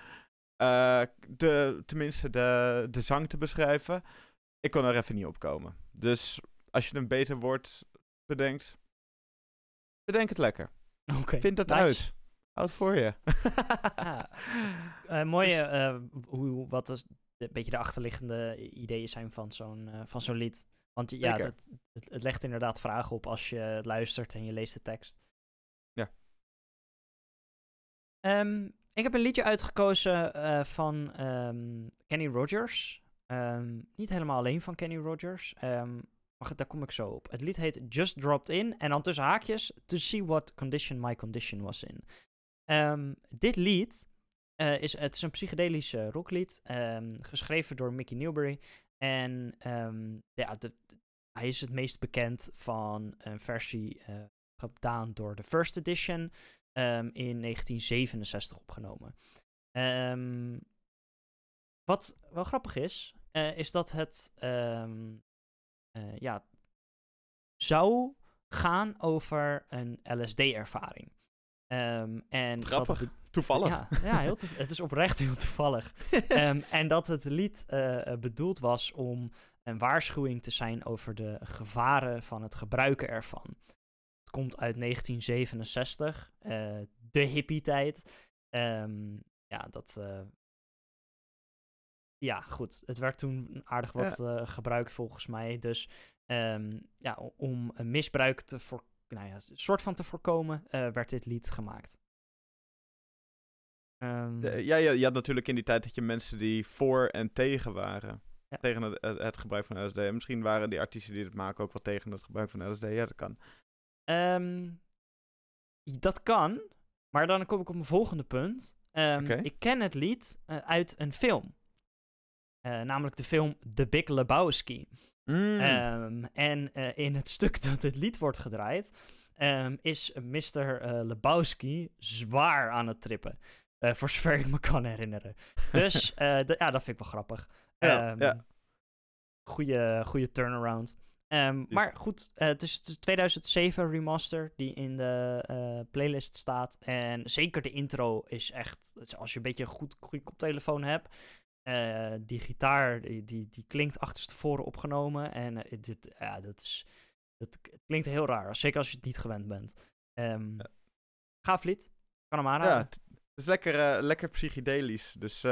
Eh, de, tenminste, de, de zang te beschrijven. Ik kon er even niet op komen. Dus als je een beter woord bedenkt, bedenk het lekker. Oké, Vind nice. uit. Houd voor je. Ja. Eh, mooie, Dus- eh, hoe, wat is een beetje de achterliggende ideeën zijn van zo'n eh, van zo'n lied. Want ja, dat, het, het legt inderdaad vragen op als je het luistert en je leest de tekst. Ja. Ehm, ik heb een liedje uitgekozen van ehm, Kenny Rogers. Ehm, niet helemaal alleen van Kenny Rogers. Daar kom ik zo op. Het lied heet Just Dropped In. En dan tussen haakjes, To See What Condition My Condition Was In. Ehm, dit lied eh, is, het is een psychedelisch eh, rocklied, ehm, geschreven door Mickey Newbury. En ehm, ja, hij is het meest bekend van een versie eh, gedaan door de First Edition in 1967 opgenomen. Wat wel grappig is, is dat het eh, ja, zou gaan over een LSD-ervaring. Ehm, en Grappig. Toevallig. ja, ja heel toev- het is oprecht heel toevallig. Ehm, en dat het lied eh, eh, bedoeld was om een waarschuwing te zijn over de gevaren van het gebruiken ervan. Het komt uit 1967, eh, de hippie-tijd. Ehm, ja, dat. Ja, goed. Het werd toen aardig wat eh, gebruikt volgens mij. Dus ehm, ja, om een misbruik te voor, nou ja, soort van te voorkomen, eh, werd dit lied gemaakt. Ehm, De- ja, ja, je had natuurlijk in die tijd dat je mensen die voor en tegen waren. Ja. Tegen het, het, het gebruik van LSD. En misschien waren die artiesten die het maken ook wel tegen het gebruik van LSD. Ja, dat kan. Ehm, dat kan, maar dan kom ik op mijn volgende punt. Ik ken het lied eh, uit een film. Eh, namelijk de film The Big Lebowski. Mm. Ehm, en eh, in het stuk dat het lied wordt gedraaid, ehm, is Mr. eh, Lebowski zwaar aan het trippen. Voor zover ik me kan herinneren. Dus ja, dat vind ik wel grappig. Ja, Ehm, ja. Goeie, goeie turnaround. Maar goed, het, is, het is 2007 remaster die in de playlist staat. En zeker de intro is echt, als je een beetje een goed, goede koptelefoon hebt. Eh, die gitaar, die, die, die klinkt achterstevoren opgenomen. En eh, dit, ja, dat, is, dat klinkt heel raar, zeker als je het niet gewend bent. Ehm Ja. Gaaf lied, kan hem ja, aanraden. het het is lekker, eh, lekker psychedelisch. Dus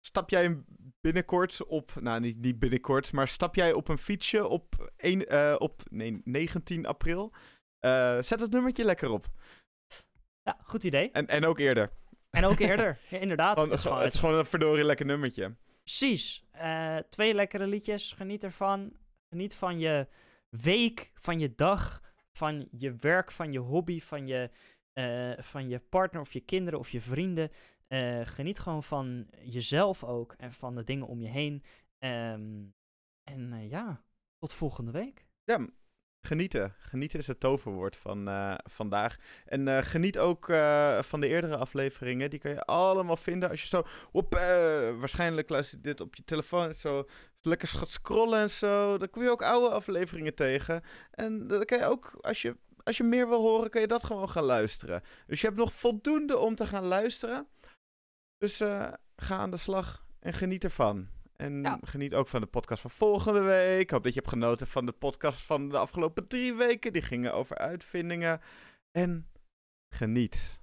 stap jij binnenkort op... Nou, niet, niet binnenkort, maar stap jij op een fietsje op, een, op nee, 19 april... zet het nummertje lekker op. Ja, goed idee. En, en ook eerder. En ook eerder, ja, inderdaad. Gewoon, Het is gewoon- het is gewoon een verdorie lekker nummertje. Precies. Eh, twee lekkere liedjes. Geniet ervan. Geniet van je week, van je dag, van je werk, van je hobby, van je, eh, van je partner of je kinderen of je vrienden. Eh, geniet gewoon van jezelf ook en van de dingen om je heen. Ehm, en ja, tot volgende week. Ja, genieten. Genieten is het toverwoord van eh, vandaag. En eh, geniet ook eh, van de eerdere afleveringen. Die kan je allemaal vinden als je zo... Op, waarschijnlijk luister je dit op je telefoon. Zo lekker gaat scrollen en zo. Dan kom je ook oude afleveringen tegen. En dan kan je ook, als je, als je meer wil horen, kan je dat gewoon gaan luisteren. Dus je hebt nog voldoende om te gaan luisteren. Dus ga aan de slag en geniet ervan. En Ja. geniet ook van de podcast van volgende week. Ik hoop dat je hebt genoten van de podcast van de afgelopen drie weken. Die gingen over uitvindingen. En geniet.